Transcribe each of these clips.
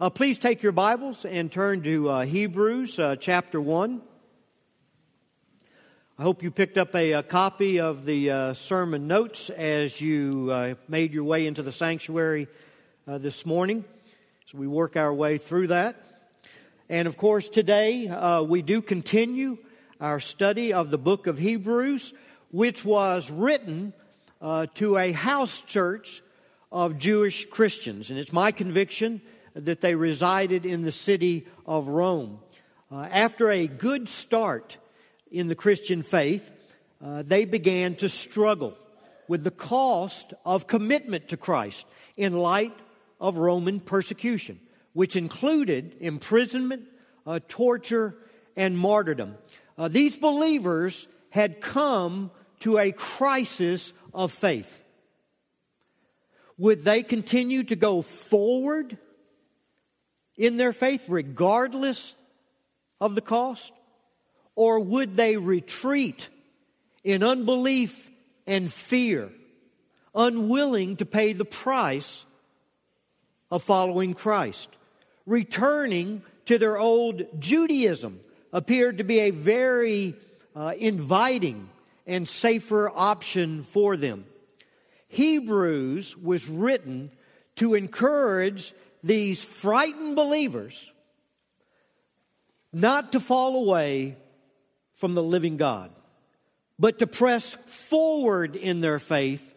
Uh, please take your Bibles and turn to uh, Hebrews uh, chapter 1. I hope you picked up a, a copy of the uh, sermon notes as you uh, made your way into the sanctuary uh, this morning. So we work our way through that. And of course, today we do continue our study of the book of Hebrews, which was written to a house church of Jewish Christians. And it's my conviction that they resided in the city of Rome. Uh, after a good start in the Christian faith, uh, they began to struggle with the cost of commitment to Christ in light of Roman persecution, which included imprisonment, uh, torture, and martyrdom. Uh, these believers had come to a crisis of faith. Would they continue to go forward in their faith, regardless of the cost? Or would they retreat in unbelief and fear, unwilling to pay the price of following Christ? Returning to their old Judaism appeared to be a very uh, inviting and safer option for them. Hebrews was written to encourage these frightened believers not to fall away from the living God, but to press forward in their faith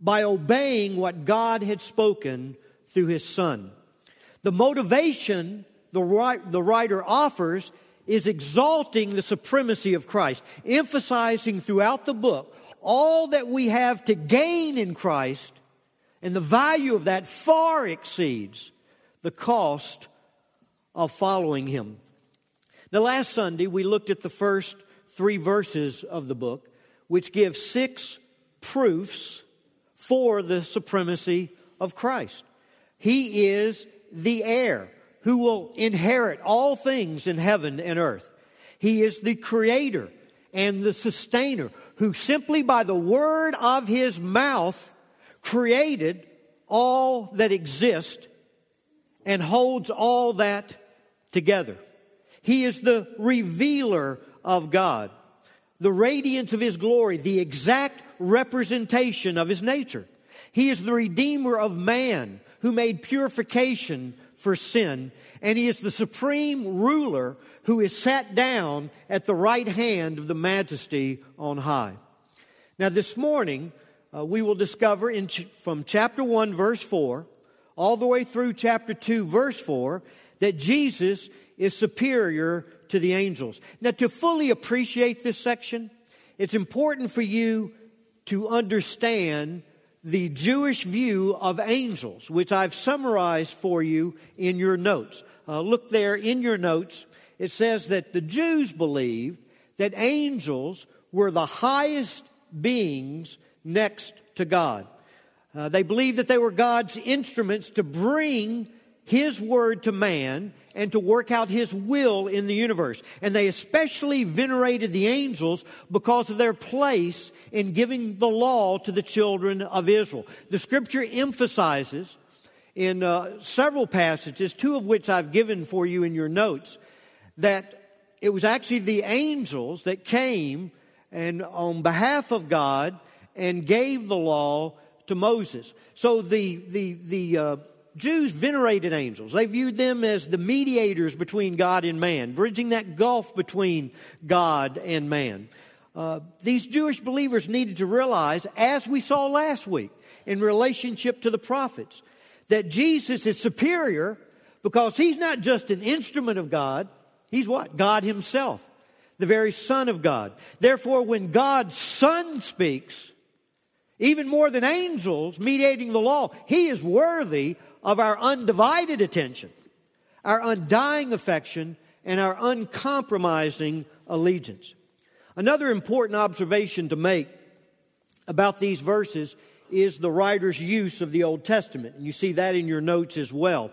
by obeying what God had spoken through His Son. The motivation the, writer offers is exalting the supremacy of Christ, emphasizing throughout the book all that we have to gain in Christ and the value of that far exceeds the cost of following him. Now, last Sunday, we looked at the first three verses of the book, which give six proofs for the supremacy of Christ. He is the heir who will inherit all things in heaven and earth. He is the creator and the sustainer who simply by the word of his mouth created all that exists and holds all that together. He is the revealer of God, the radiance of His glory, the exact representation of His nature. He is the Redeemer of man who made purification for sin, and He is the supreme ruler who is sat down at the right hand of the majesty on high. Now, this morning, uh, we will discover in ch- from chapter 1, verse 4, all the way through chapter 2, verse 4, that Jesus is superior to the angels. Now, to fully appreciate this section, it's important for you to understand the Jewish view of angels, which I've summarized for you in your notes. Uh, look there in your notes. It says that the Jews believed that angels were the highest beings next to God. Uh, they believed that they were God's instruments to bring His word to man and to work out His will in the universe. And they especially venerated the angels because of their place in giving the law to the children of Israel. The scripture emphasizes in uh, several passages, two of which I've given for you in your notes, that it was actually the angels that came and on behalf of God and gave the law to Moses. So the, the, the uh, Jews venerated angels. They viewed them as the mediators between God and man, bridging that gulf between God and man. Uh, these Jewish believers needed to realize, as we saw last week in relationship to the prophets, that Jesus is superior because he's not just an instrument of God, he's what? God himself, the very Son of God. Therefore, when God's Son speaks, even more than angels mediating the law. He is worthy of our undivided attention, our undying affection, and our uncompromising allegiance. Another important observation to make about these verses is the writer's use of the Old Testament. And you see that in your notes as well.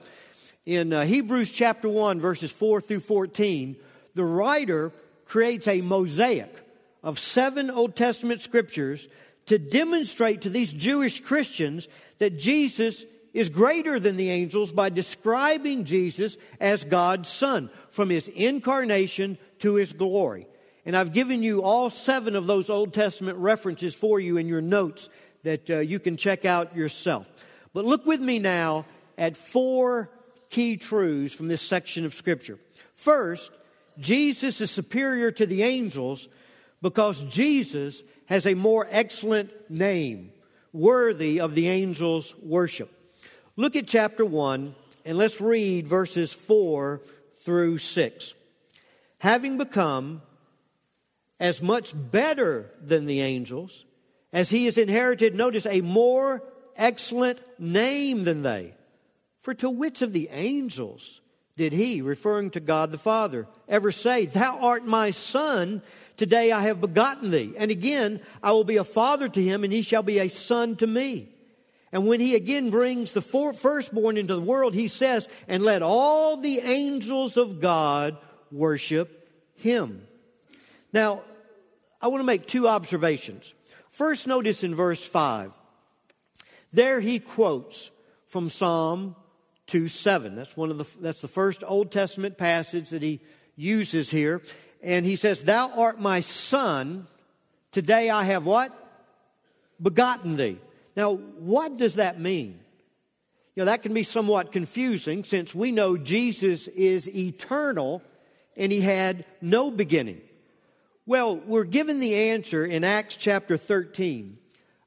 In uh, Hebrews chapter 1, verses 4 through 14, the writer creates a mosaic of seven Old Testament scriptures to demonstrate to these Jewish Christians that Jesus is greater than the angels by describing Jesus as God's Son from his incarnation to his glory. And I've given you all seven of those Old Testament references for you in your notes that uh, you can check out yourself. But look with me now at four key truths from this section of Scripture. First, Jesus is superior to the angels because Jesus has a more excellent name, worthy of the angels' worship. Look at chapter 1 and let's read verses 4 through 6. Having become as much better than the angels, as he has inherited, notice, a more excellent name than they. For to which of the angels did he, referring to God the Father, ever say, Thou art my son, today I have begotten thee? And again, I will be a father to him, and he shall be a son to me. And when he again brings the firstborn into the world, he says, And let all the angels of God worship him. Now, I want to make two observations. First, notice in verse 5, there he quotes from Psalm 2 7. That's one of the, that's the first Old Testament passage that he uses here. And he says, Thou art my son. Today I have what? Begotten thee. Now, what does that mean? You know, that can be somewhat confusing since we know Jesus is eternal and he had no beginning. Well, we're given the answer in Acts chapter 13,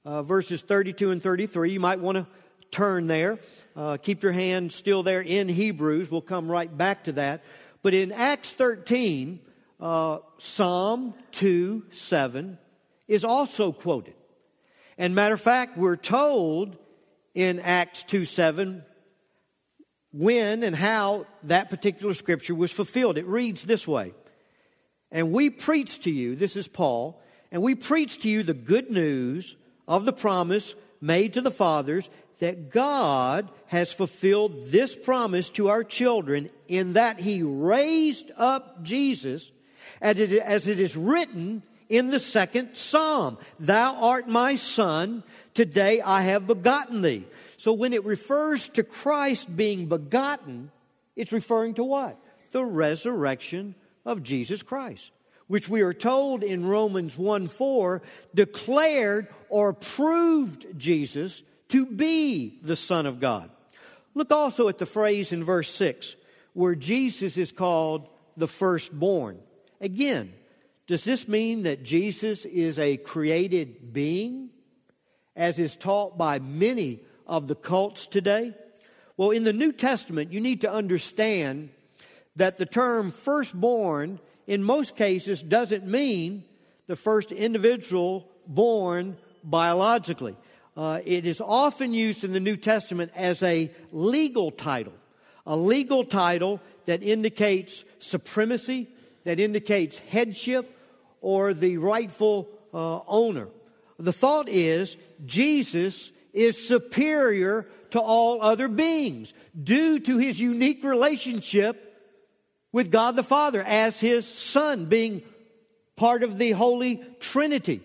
uh, verses 32 and 33. You might want to turn there. Uh, keep your hand still there in Hebrews. We'll come right back to that. But in Acts 13, uh, Psalm 2 7 is also quoted. And matter of fact, we're told in Acts 2 7 when and how that particular scripture was fulfilled. It reads this way And we preach to you, this is Paul, and we preach to you the good news of the promise made to the fathers that God has fulfilled this promise to our children in that He raised up Jesus, as it, as it is written in the second psalm Thou art my son, today I have begotten thee. So when it refers to Christ being begotten, it's referring to what? The resurrection of Jesus Christ which we are told in Romans 1 4 declared or proved Jesus to be the Son of God. Look also at the phrase in verse 6 where Jesus is called the firstborn. Again, does this mean that Jesus is a created being, as is taught by many of the cults today? Well, in the New Testament, you need to understand that the term firstborn in most cases doesn't mean the first individual born biologically. Uh, it is often used in the New Testament as a legal title, a legal title that indicates supremacy, that indicates headship, or the rightful uh, owner. The thought is Jesus is superior to all other beings due to his unique relationship with God the Father as his son, being part of the Holy Trinity.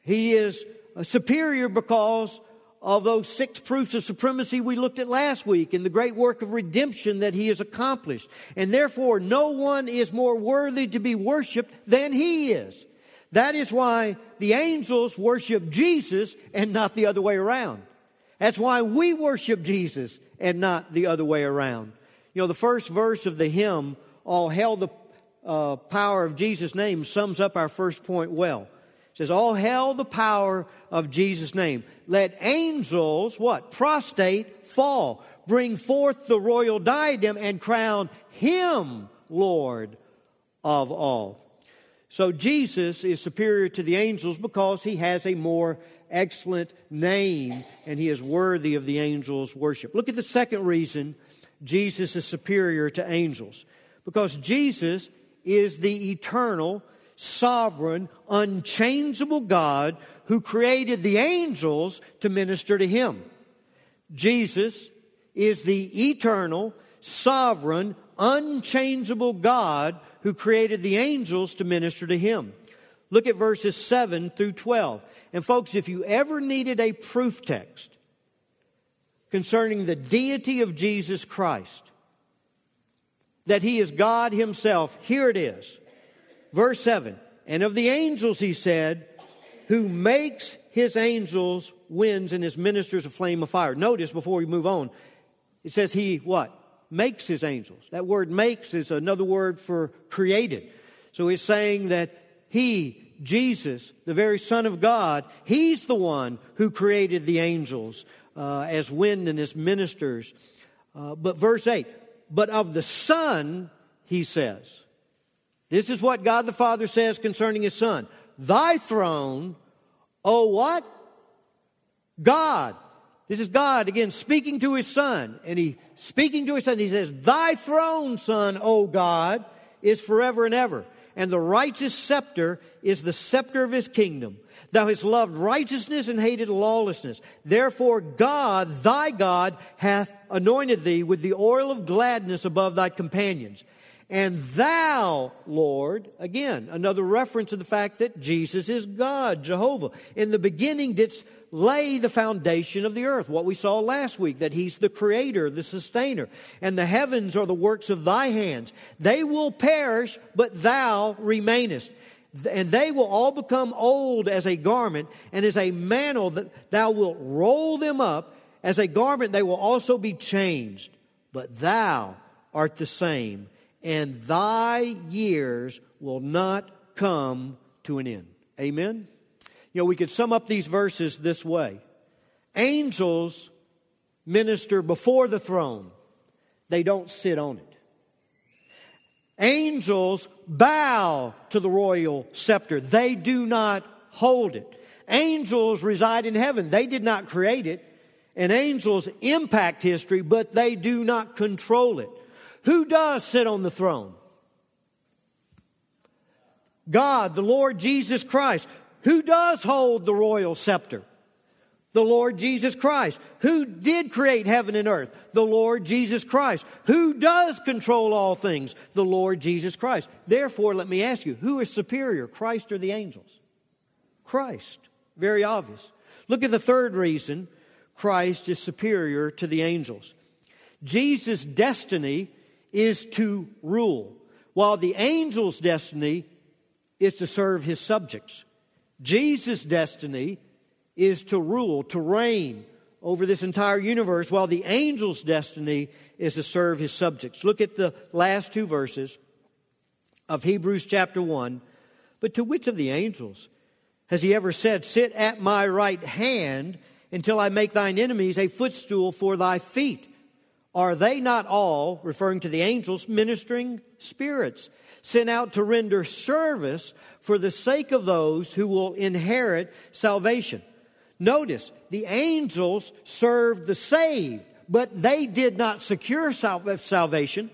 He is superior because of those six proofs of supremacy we looked at last week and the great work of redemption that he has accomplished. And therefore, no one is more worthy to be worshiped than he is. That is why the angels worship Jesus and not the other way around. That's why we worship Jesus and not the other way around. You know, the first verse of the hymn, All Hail the uh, Power of Jesus' Name, sums up our first point well says, All hail the power of Jesus' name. Let angels, what? Prostate, fall. Bring forth the royal diadem and crown him Lord of all. So Jesus is superior to the angels because he has a more excellent name and he is worthy of the angels' worship. Look at the second reason Jesus is superior to angels. Because Jesus is the eternal sovereign, unchangeable God who created the angels to minister to him. Jesus is the eternal, sovereign, unchangeable God who created the angels to minister to him. Look at verses 7 through 12. And folks, if you ever needed a proof text concerning the deity of Jesus Christ, that he is God himself. Here it is. Verse 7 And of the angels, he said, who makes his angels winds and his ministers a flame of fire. Notice before we move on, it says he what? Makes his angels. That word makes is another word for created. So he's saying that he, Jesus, the very Son of God, he's the one who created the angels uh, as wind and as ministers. Uh, but verse 8, but of the Son, he says, this is what God the Father says concerning his Son. Thy throne, O what? God. This is God again speaking to his son. And he speaking to his son, he says, Thy throne, son, O God, is forever and ever. And the righteous scepter is the scepter of his kingdom. Thou hast loved righteousness and hated lawlessness. Therefore, God, thy God, hath anointed thee with the oil of gladness above thy companions. And thou, Lord, again, another reference to the fact that Jesus is God, Jehovah. In the beginning didst lay the foundation of the earth. What we saw last week, that He's the creator, the sustainer. And the heavens are the works of thy hands. They will perish, but thou remainest. And they will all become old as a garment, and as a mantle that thou wilt roll them up. As a garment, they will also be changed. But thou art the same and thy years will not come to an end. Amen? You know, we could sum up these verses this way Angels minister before the throne, they don't sit on it. Angels bow to the royal scepter, they do not hold it. Angels reside in heaven, they did not create it. And angels impact history, but they do not control it. Who does sit on the throne? God, the Lord Jesus Christ. Who does hold the royal scepter? The Lord Jesus Christ. Who did create heaven and earth? The Lord Jesus Christ. Who does control all things? The Lord Jesus Christ. Therefore, let me ask you, who is superior, Christ or the angels? Christ. Very obvious. Look at the third reason Christ is superior to the angels. Jesus' destiny is to rule, while the angel's destiny is to serve his subjects. Jesus' destiny is to rule, to reign over this entire universe, while the angel's destiny is to serve his subjects. Look at the last two verses of Hebrews chapter 1. But to which of the angels has he ever said, Sit at my right hand until I make thine enemies a footstool for thy feet? Are they not all, referring to the angels, ministering spirits, sent out to render service for the sake of those who will inherit salvation? Notice, the angels served the saved, but they did not secure salvation.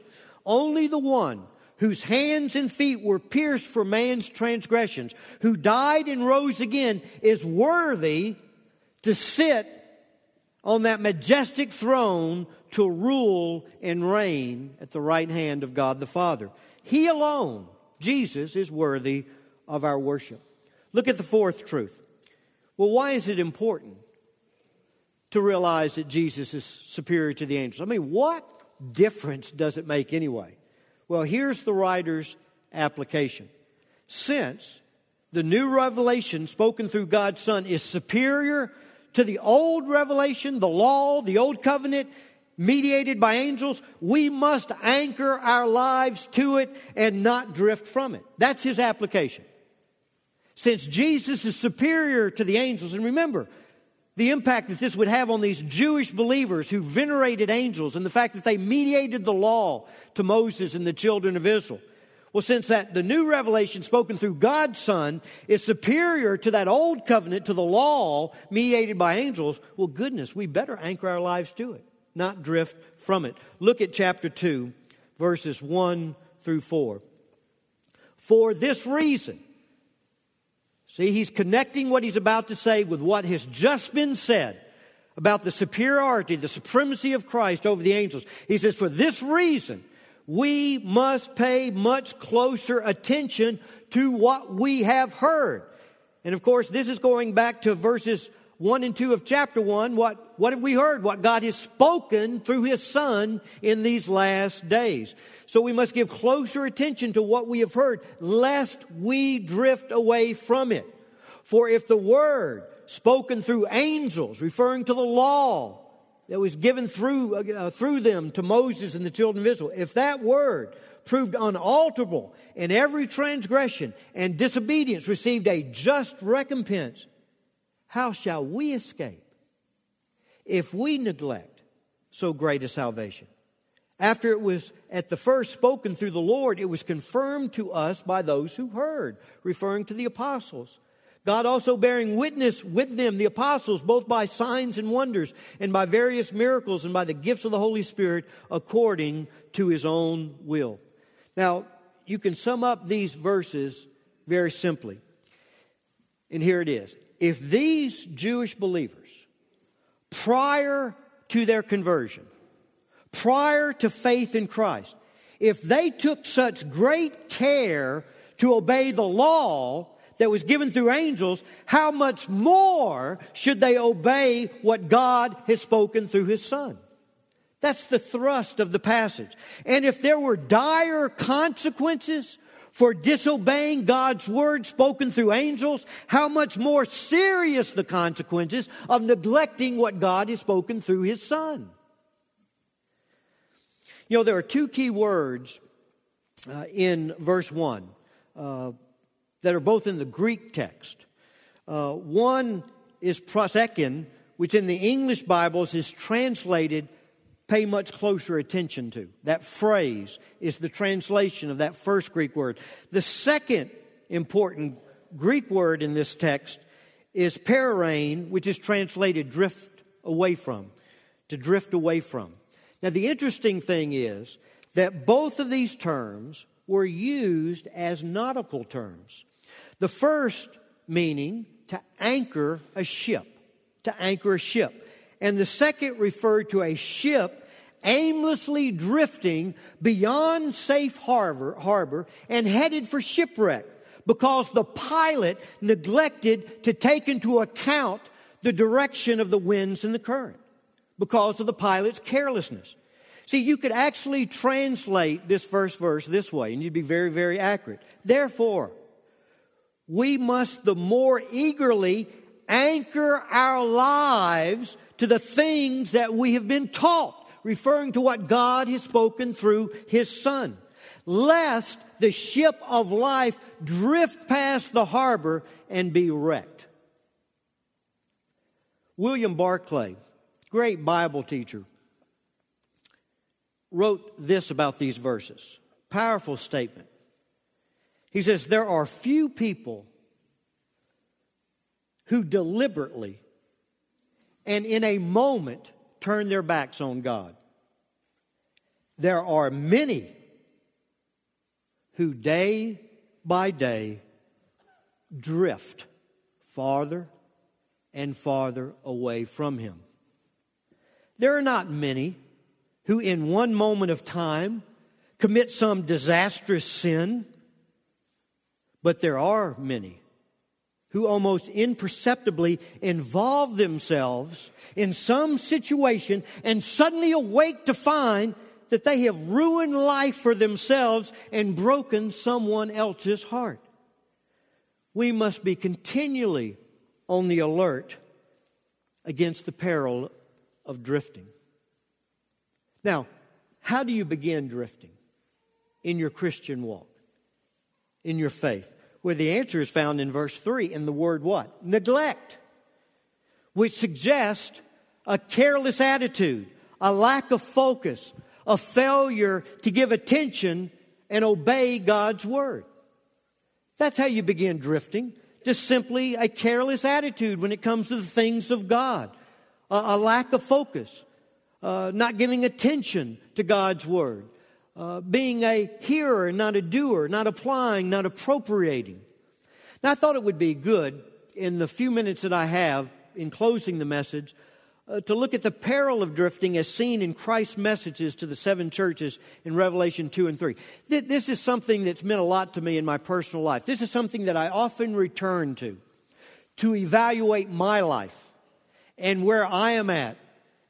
Only the one whose hands and feet were pierced for man's transgressions, who died and rose again, is worthy to sit on that majestic throne to rule and reign at the right hand of God the Father. He alone, Jesus, is worthy of our worship. Look at the fourth truth. Well, why is it important to realize that Jesus is superior to the angels? I mean, what difference does it make anyway? Well, here's the writer's application. Since the new revelation spoken through God's Son is superior to the old revelation, the law, the old covenant, mediated by angels, we must anchor our lives to it and not drift from it. That's his application. Since Jesus is superior to the angels, and remember, the impact that this would have on these Jewish believers who venerated angels and the fact that they mediated the law to Moses and the children of Israel. Well, since that the new revelation spoken through God's Son is superior to that old covenant, to the law mediated by angels, well, goodness, we better anchor our lives to it not drift from it. Look at chapter 2, verses 1 through 4. For this reason, see, he's connecting what he's about to say with what has just been said about the superiority, the supremacy of Christ over the angels. He says, For this reason, we must pay much closer attention to what we have heard. And of course, this is going back to verses 1 and 2 of chapter 1, what, what have we heard? What God has spoken through His Son in these last days. So we must give closer attention to what we have heard, lest we drift away from it. For if the Word spoken through angels, referring to the law that was given through, uh, through them to Moses and the children of Israel, if that Word proved unalterable and every transgression and disobedience received a just recompense, how shall we escape if we neglect so great a salvation? After it was at the first spoken through the Lord, it was confirmed to us by those who heard, referring to the apostles. God also bearing witness with them, the apostles, both by signs and wonders, and by various miracles, and by the gifts of the Holy Spirit, according to his own will. Now, you can sum up these verses very simply. And here it is if these Jewish believers, prior to their conversion, prior to faith in Christ, if they took such great care to obey the law that was given through angels, how much more should they obey what God has spoken through His Son? That's the thrust of the passage. And if there were dire consequences for disobeying God's word spoken through angels, how much more serious the consequences of neglecting what God has spoken through his son. You know, there are two key words uh, in verse 1 uh, that are both in the Greek text. Uh, one is prosekin, which in the English Bibles is translated pay much closer attention to. That phrase is the translation of that first Greek word. The second important Greek word in this text is perein, which is translated drift away from, to drift away from. Now, the interesting thing is that both of these terms were used as nautical terms. The first meaning to anchor a ship, to anchor a ship. And the second referred to a ship aimlessly drifting beyond safe harbor, harbor and headed for shipwreck because the pilot neglected to take into account the direction of the winds and the current because of the pilot's carelessness. See, you could actually translate this first verse this way, and you'd be very, very accurate. Therefore, we must the more eagerly anchor our lives to the things that we have been taught referring to what God has spoken through His Son. Lest the ship of life drift past the harbor and be wrecked. William Barclay, great Bible teacher, wrote this about these verses. Powerful statement. He says, There are few people who deliberately and in a moment turn their backs on God. There are many who day by day drift farther and farther away from Him. There are not many who, in one moment of time, commit some disastrous sin, but there are many who almost imperceptibly involve themselves in some situation and suddenly awake to find that they have ruined life for themselves and broken someone else's heart. We must be continually on the alert against the peril of drifting. Now, how do you begin drifting in your Christian walk, in your faith? Well, the answer is found in verse 3 in the word what? Neglect, which suggests a careless attitude, a lack of focus, a failure to give attention and obey God's word. That's how you begin drifting. Just simply a careless attitude when it comes to the things of God, a, a lack of focus, uh, not giving attention to God's word, uh, being a hearer, not a doer, not applying, not appropriating. Now, I thought it would be good in the few minutes that I have in closing the message uh, to look at the peril of drifting as seen in Christ's messages to the seven churches in Revelation 2 and 3. Th- this is something that's meant a lot to me in my personal life. This is something that I often return to to evaluate my life and where I am at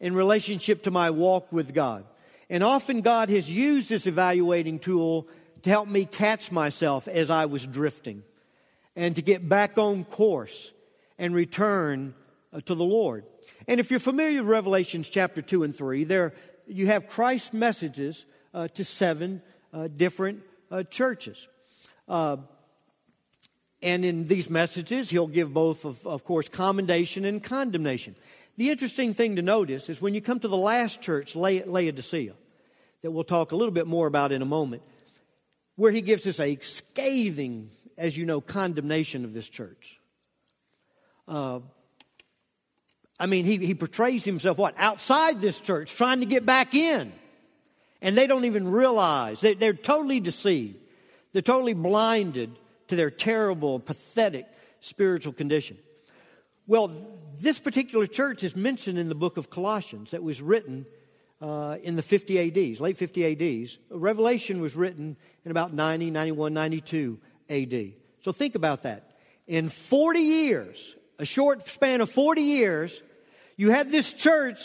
in relationship to my walk with God. And often God has used this evaluating tool to help me catch myself as I was drifting and to get back on course and return uh, to the Lord. And if you're familiar with Revelations chapter 2 and 3, there you have Christ's messages uh, to seven uh, different uh, churches. Uh, and in these messages, he'll give both, of, of course, commendation and condemnation. The interesting thing to notice is when you come to the last church, Laodicea, that we'll talk a little bit more about in a moment, where he gives us a scathing, as you know, condemnation of this church. Uh, I mean, he, he portrays himself what? Outside this church, trying to get back in. And they don't even realize. They, they're totally deceived. They're totally blinded to their terrible, pathetic spiritual condition. Well, this particular church is mentioned in the book of Colossians that was written uh, in the 50 ADs, late 50 ADs. Revelation was written in about 90, 91, 92 AD. So think about that. In 40 years, a short span of 40 years, you had this church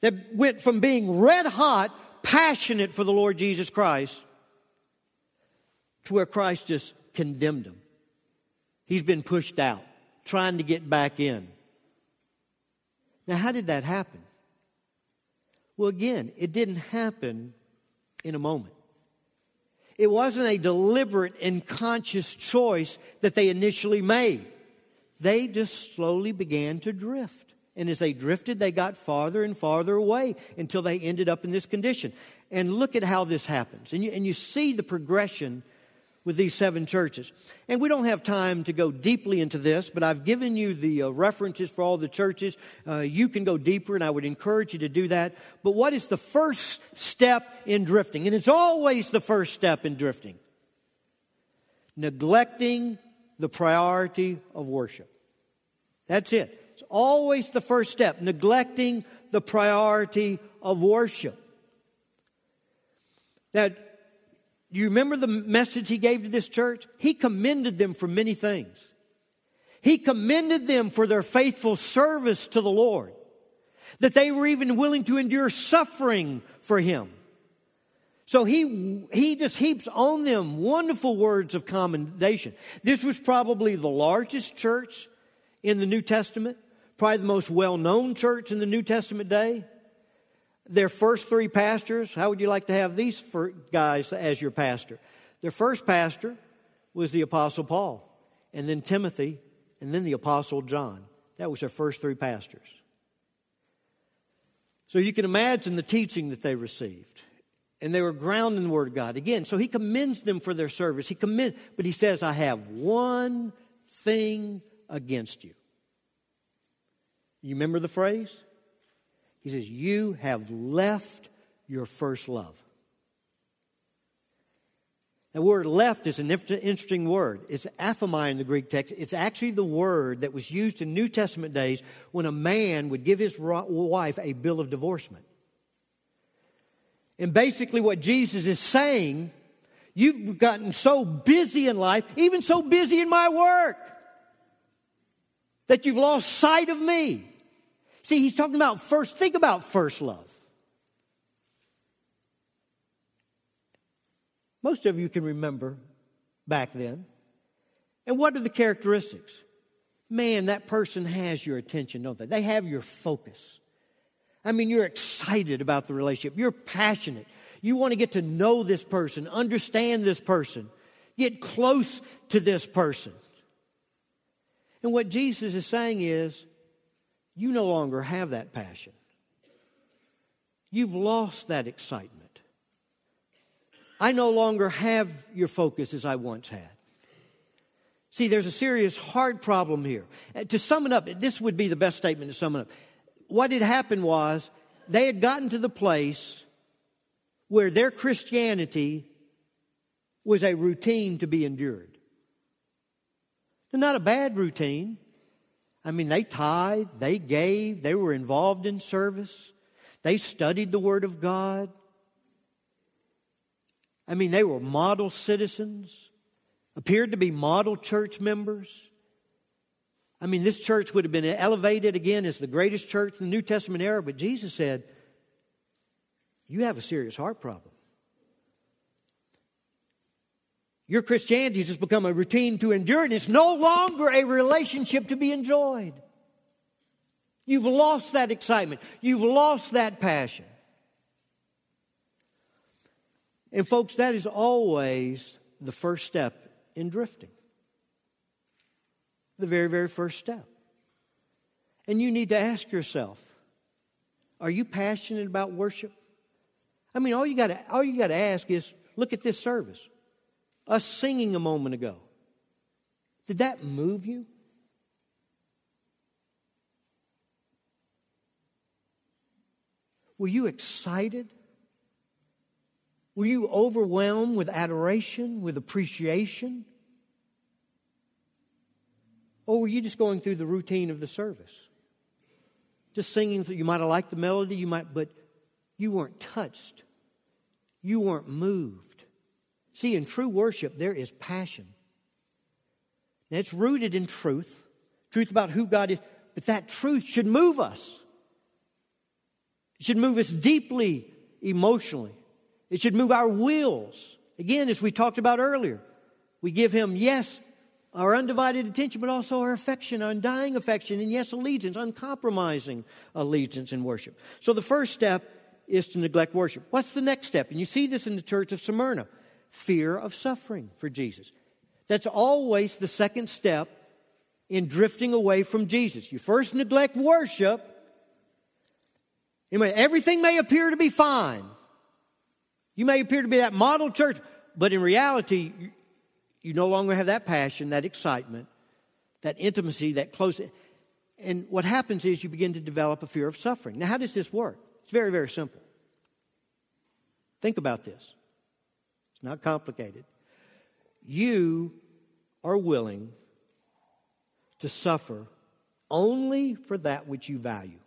that went from being red hot, passionate for the Lord Jesus Christ, to where Christ just condemned them. He's been pushed out, trying to get back in. Now, how did that happen? Well, again, it didn't happen in a moment. It wasn't a deliberate and conscious choice that they initially made. They just slowly began to drift. And as they drifted, they got farther and farther away until they ended up in this condition. And look at how this happens. And you, and you see the progression with these seven churches. And we don't have time to go deeply into this, but I've given you the uh, references for all the churches. Uh, you can go deeper, and I would encourage you to do that. But what is the first step in drifting? And it's always the first step in drifting neglecting the priority of worship. That's it. It's always the first step, neglecting the priority of worship. Now, you remember the message he gave to this church? He commended them for many things. He commended them for their faithful service to the Lord, that they were even willing to endure suffering for him. So he, he just heaps on them wonderful words of commendation. This was probably the largest church in the New Testament, probably the most well known church in the New Testament day their first three pastors, how would you like to have these guys as your pastor? Their first pastor was the Apostle Paul, and then Timothy, and then the Apostle John. That was their first three pastors. So you can imagine the teaching that they received. And they were grounded in the Word of God. Again, so he commends them for their service. He commend, but he says, I have one thing against you. You remember the phrase? He says, You have left your first love. The word left is an interesting word. It's athomai in the Greek text. It's actually the word that was used in New Testament days when a man would give his wife a bill of divorcement. And basically, what Jesus is saying, you've gotten so busy in life, even so busy in my work, that you've lost sight of me. See, he's talking about first, think about first love. Most of you can remember back then. And what are the characteristics? Man, that person has your attention, don't they? They have your focus. I mean, you're excited about the relationship. You're passionate. You want to get to know this person, understand this person, get close to this person. And what Jesus is saying is, you no longer have that passion. You've lost that excitement. I no longer have your focus as I once had. See, there's a serious hard problem here. Uh, to sum it up, this would be the best statement to sum it up. What had happened was they had gotten to the place where their Christianity was a routine to be endured. Not a bad routine, I mean, they tithed, they gave, they were involved in service, they studied the Word of God. I mean, they were model citizens, appeared to be model church members. I mean, this church would have been elevated again as the greatest church in the New Testament era, but Jesus said, You have a serious heart problem. Your Christianity has just become a routine to endure, and it's no longer a relationship to be enjoyed. You've lost that excitement. You've lost that passion. And, folks, that is always the first step in drifting. The very, very first step. And you need to ask yourself are you passionate about worship? I mean, all you got to all you got to ask is look at this service. Us singing a moment ago. Did that move you? Were you excited? Were you overwhelmed with adoration, with appreciation? Or were you just going through the routine of the service? Just singing, you might have liked the melody, you might, but you weren't touched. You weren't moved. See, in true worship, there is passion. Now, it's rooted in truth, truth about who God is, but that truth should move us. It should move us deeply emotionally. It should move our wills. Again, as we talked about earlier, we give Him, yes, our undivided attention, but also our affection, our undying affection, and yes, allegiance, uncompromising allegiance in worship. So the first step is to neglect worship. What's the next step? And you see this in the church of Smyrna fear of suffering for Jesus. That's always the second step in drifting away from Jesus. You first neglect worship. Anyway, everything may appear to be fine. You may appear to be that model church, but in reality, you no longer have that passion, that excitement, that intimacy, that close. And what happens is you begin to develop a fear of suffering. Now, how does this work? It's very, very simple. Think about this. It's not complicated. You are willing to suffer only for that which you value.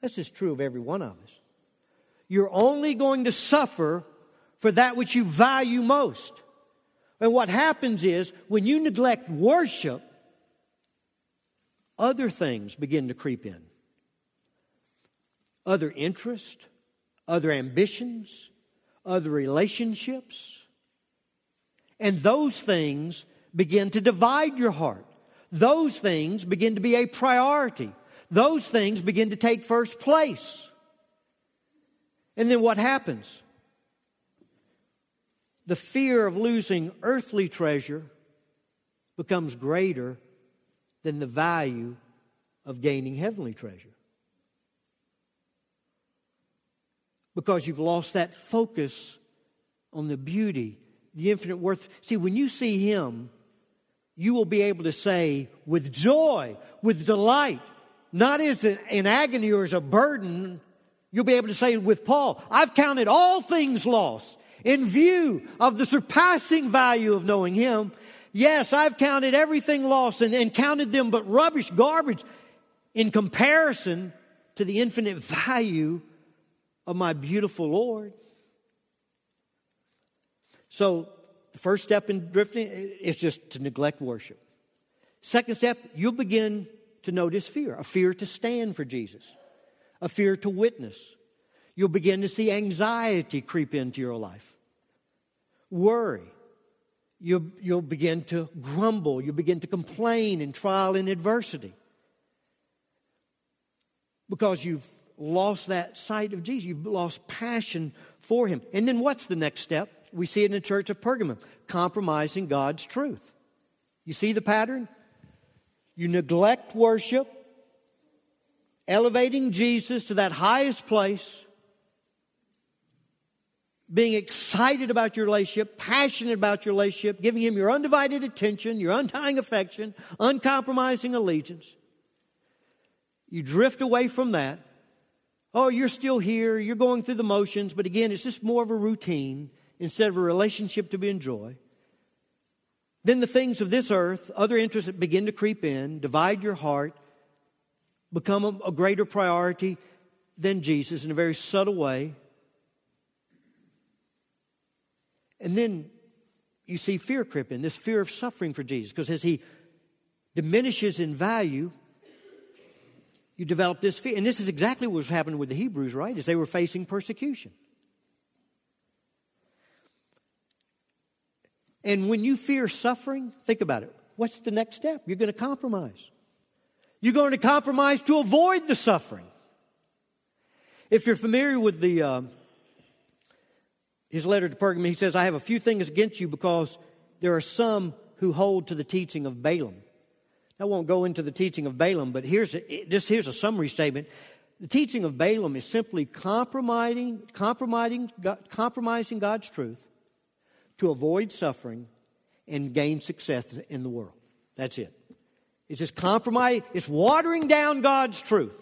That's just true of every one of us you're only going to suffer for that which you value most. And what happens is when you neglect worship, other things begin to creep in. Other interests, other ambitions, other relationships. And those things begin to divide your heart. Those things begin to be a priority. Those things begin to take first place. And then what happens? The fear of losing earthly treasure becomes greater than the value of gaining heavenly treasure. Because you've lost that focus on the beauty, the infinite worth. See, when you see Him, you will be able to say with joy, with delight, not as an agony or as a burden, You'll be able to say with Paul, I've counted all things lost in view of the surpassing value of knowing Him. Yes, I've counted everything lost and, and counted them but rubbish, garbage in comparison to the infinite value of my beautiful Lord. So, the first step in drifting is just to neglect worship. Second step, you'll begin to notice fear, a fear to stand for Jesus a fear to witness. You'll begin to see anxiety creep into your life, worry. You'll, you'll begin to grumble. You'll begin to complain in trial and adversity because you've lost that sight of Jesus. You've lost passion for Him. And then what's the next step? We see it in the church of Pergamum compromising God's truth. You see the pattern? You neglect worship, elevating Jesus to that highest place, being excited about your relationship, passionate about your relationship, giving Him your undivided attention, your undying affection, uncompromising allegiance. You drift away from that. Oh, you're still here, you're going through the motions, but again, it's just more of a routine instead of a relationship to be enjoyed. Then the things of this earth, other interests that begin to creep in, divide your heart, become a, a greater priority than Jesus in a very subtle way. And then you see fear creep in, this fear of suffering for Jesus, because as he diminishes in value, you develop this fear. And this is exactly what was happening with the Hebrews, right? As they were facing persecution. And when you fear suffering, think about it. What's the next step? You're going to compromise. You're going to compromise to avoid the suffering. If you're familiar with the uh, his letter to Pergamum, he says, "I have a few things against you because there are some who hold to the teaching of Balaam." I won't go into the teaching of Balaam, but here's a, just here's a summary statement. The teaching of Balaam is simply compromising, compromising, compromising God's truth to avoid suffering and gain success in the world. That's it. It's just compromise, it's watering down God's truth.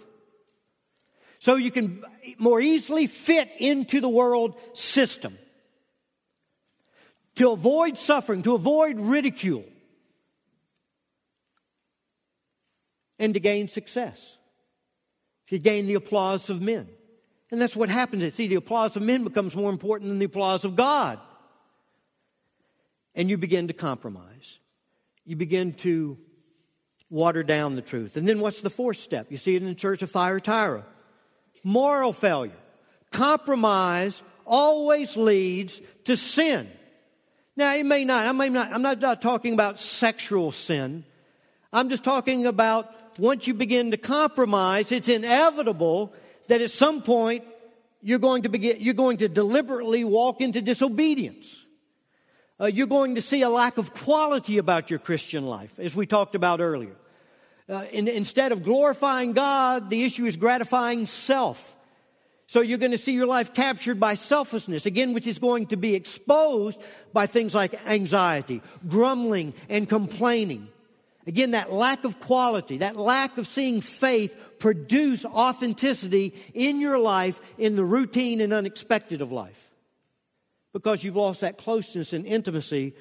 So you can more easily fit into the world system. To avoid suffering, to avoid ridicule. And to gain success, to gain the applause of men. And that's what happens. See, the applause of men becomes more important than the applause of God. And you begin to compromise. You begin to water down the truth. And then what's the fourth step? You see it in the church of Thyatira. Moral failure. Compromise always leads to sin. Now, it may not, I may not, I'm not talking about sexual sin. I'm just talking about once you begin to compromise, it's inevitable that at some point you're going to begin, you're going to deliberately walk into disobedience. Uh, you're going to see a lack of quality about your Christian life, as we talked about earlier. Uh, in, instead of glorifying God, the issue is gratifying self. So you're going to see your life captured by selfishness, again, which is going to be exposed by things like anxiety, grumbling, and complaining. Again, that lack of quality, that lack of seeing faith produce authenticity in your life in the routine and unexpected of life. Because you've lost that closeness and intimacy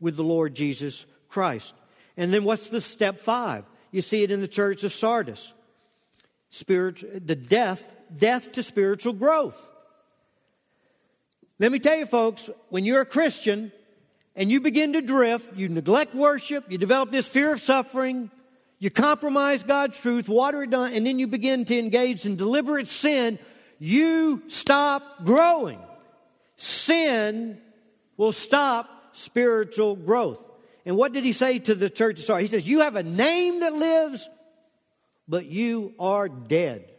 with the Lord Jesus Christ. And then what's the step five? You see it in the church of Sardis. Spirit, the death, death to spiritual growth. Let me tell you, folks, when you're a Christian, and you begin to drift, you neglect worship, you develop this fear of suffering, you compromise God's truth, water it down, and then you begin to engage in deliberate sin, you stop growing. Sin will stop spiritual growth. And what did he say to the church? of Sardis, he says, You have a name that lives, but you are dead.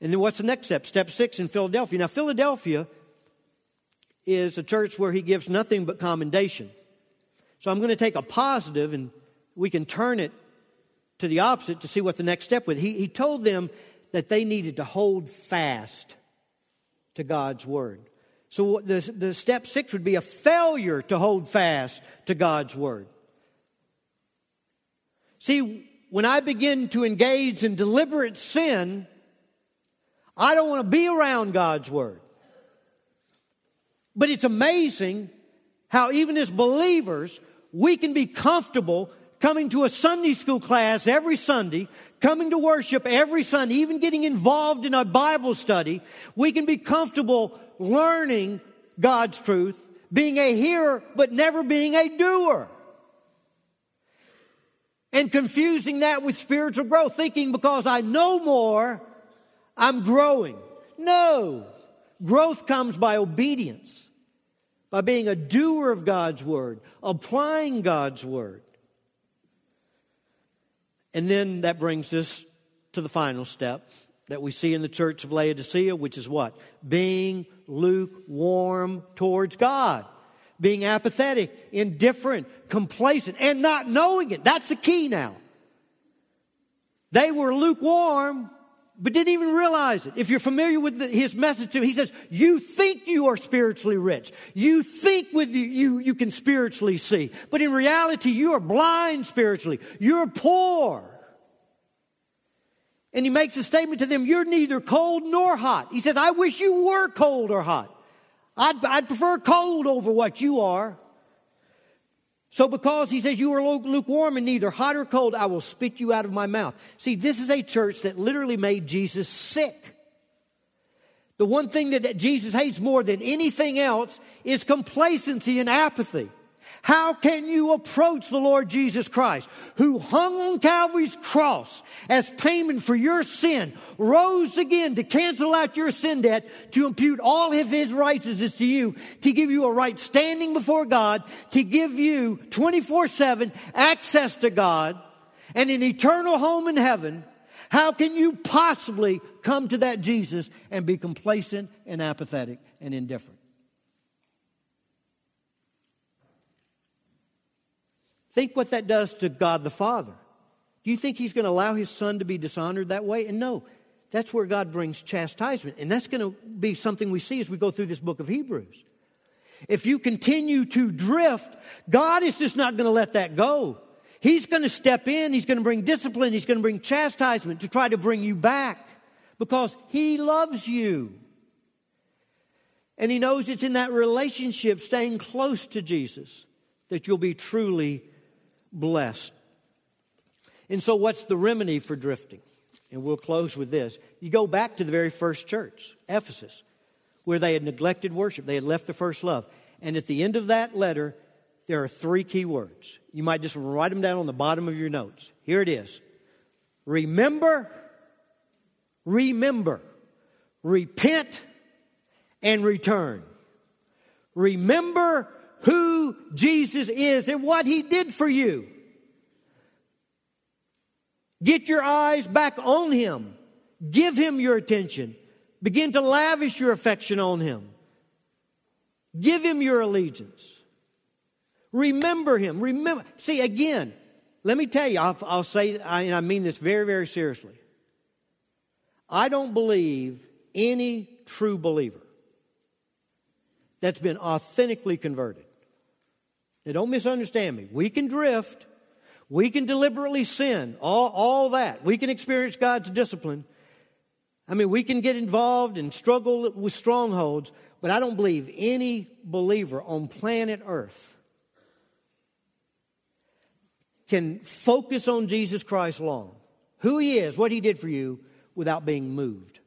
And then what's the next step? Step six in Philadelphia. Now, Philadelphia is a church where he gives nothing but commendation. So I'm going to take a positive and we can turn it to the opposite to see what the next step was. He, he told them that they needed to hold fast to God's word. So the, the step six would be a failure to hold fast to God's word. See, when I begin to engage in deliberate sin, I don't want to be around God's word. But it's amazing how even as believers, we can be comfortable coming to a Sunday school class every Sunday, coming to worship every Sunday, even getting involved in a Bible study. We can be comfortable learning God's truth, being a hearer, but never being a doer. And confusing that with spiritual growth, thinking because I know more, I'm growing. No. Growth comes by obedience by being a doer of God's word, applying God's word. And then that brings us to the final step that we see in the church of Laodicea, which is what? Being lukewarm towards God. Being apathetic, indifferent, complacent, and not knowing it. That's the key now. They were lukewarm but didn't even realize it. If you're familiar with the, his message to him, he says, you think you are spiritually rich. You think with you, you, you can spiritually see. But in reality, you are blind spiritually. You're poor. And he makes a statement to them, you're neither cold nor hot. He says, I wish you were cold or hot. I'd, I'd prefer cold over what you are. So, because he says you are lukewarm and neither hot or cold, I will spit you out of my mouth. See, this is a church that literally made Jesus sick. The one thing that Jesus hates more than anything else is complacency and apathy. How can you approach the Lord Jesus Christ, who hung on Calvary's cross as payment for your sin, rose again to cancel out your sin debt, to impute all of his righteousness to you, to give you a right standing before God, to give you 24 7 access to God and an eternal home in heaven? How can you possibly come to that Jesus and be complacent and apathetic and indifferent? Think what that does to God the Father. Do you think He's going to allow His Son to be dishonored that way? And no, that's where God brings chastisement. And that's going to be something we see as we go through this book of Hebrews. If you continue to drift, God is just not going to let that go. He's going to step in, He's going to bring discipline, He's going to bring chastisement to try to bring you back because He loves you. And He knows it's in that relationship, staying close to Jesus, that you'll be truly blessed. And so, what's the remedy for drifting? And we'll close with this. You go back to the very first church, Ephesus, where they had neglected worship. They had left the first love. And at the end of that letter, there are three key words. You might just write them down on the bottom of your notes. Here it is Remember, remember, repent, and return. Remember, who Jesus is and what he did for you. Get your eyes back on him. Give him your attention. Begin to lavish your affection on him. Give him your allegiance. Remember him. Remember. See, again, let me tell you, I'll, I'll say, I, I mean this very, very seriously. I don't believe any true believer that's been authentically converted now, don't misunderstand me. We can drift. We can deliberately sin. All, all that. We can experience God's discipline. I mean, we can get involved and struggle with strongholds, but I don't believe any believer on planet Earth can focus on Jesus Christ long, who He is, what He did for you, without being moved.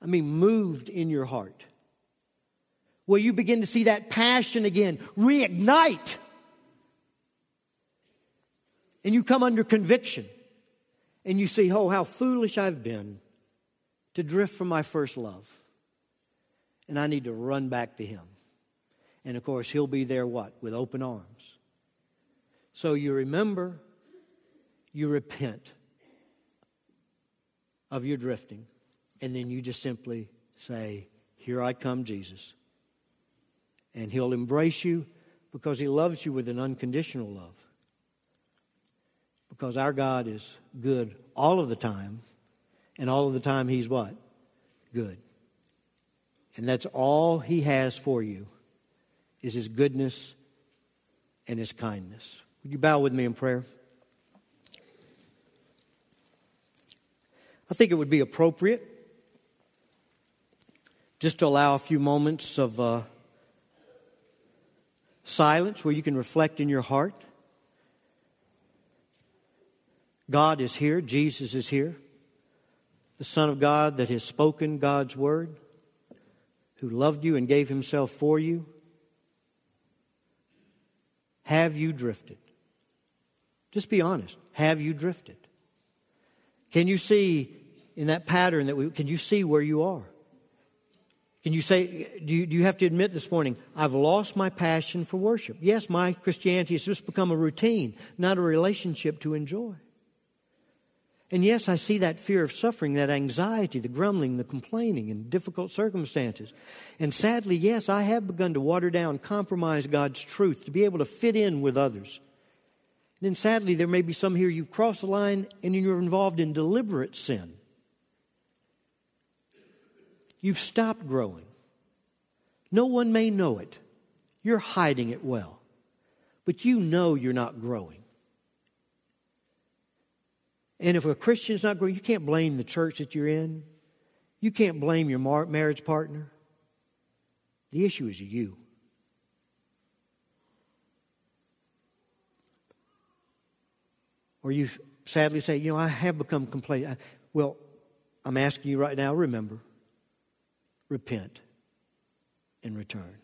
I mean, moved in your heart where you begin to see that passion again reignite. And you come under conviction and you see, oh, how foolish I've been to drift from my first love. And I need to run back to Him. And of course, He'll be there what? With open arms. So you remember, you repent of your drifting, and then you just simply say, Here I come, Jesus and He'll embrace you because He loves you with an unconditional love. Because our God is good all of the time, and all of the time He's what? Good. And that's all He has for you is His goodness and His kindness. Would you bow with me in prayer? I think it would be appropriate just to allow a few moments of. Uh, silence where you can reflect in your heart. God is here, Jesus is here, the Son of God that has spoken God's word, who loved you and gave himself for you. Have you drifted? Just be honest. Have you drifted? Can you see in that pattern that we, can you see where you are? Can you say, do you, do you have to admit this morning, I've lost my passion for worship? Yes, my Christianity has just become a routine, not a relationship to enjoy. And yes, I see that fear of suffering, that anxiety, the grumbling, the complaining, in difficult circumstances. And sadly, yes, I have begun to water down, compromise God's truth to be able to fit in with others. And then sadly, there may be some here you've crossed the line and you're involved in deliberate sin. You've stopped growing. No one may know it. You're hiding it well. But you know you're not growing. And if a Christian is not growing, you can't blame the church that you're in. You can't blame your marriage partner. The issue is you. Or you sadly say, you know, I have become complacent. Well, I'm asking you right now, remember repent, and return.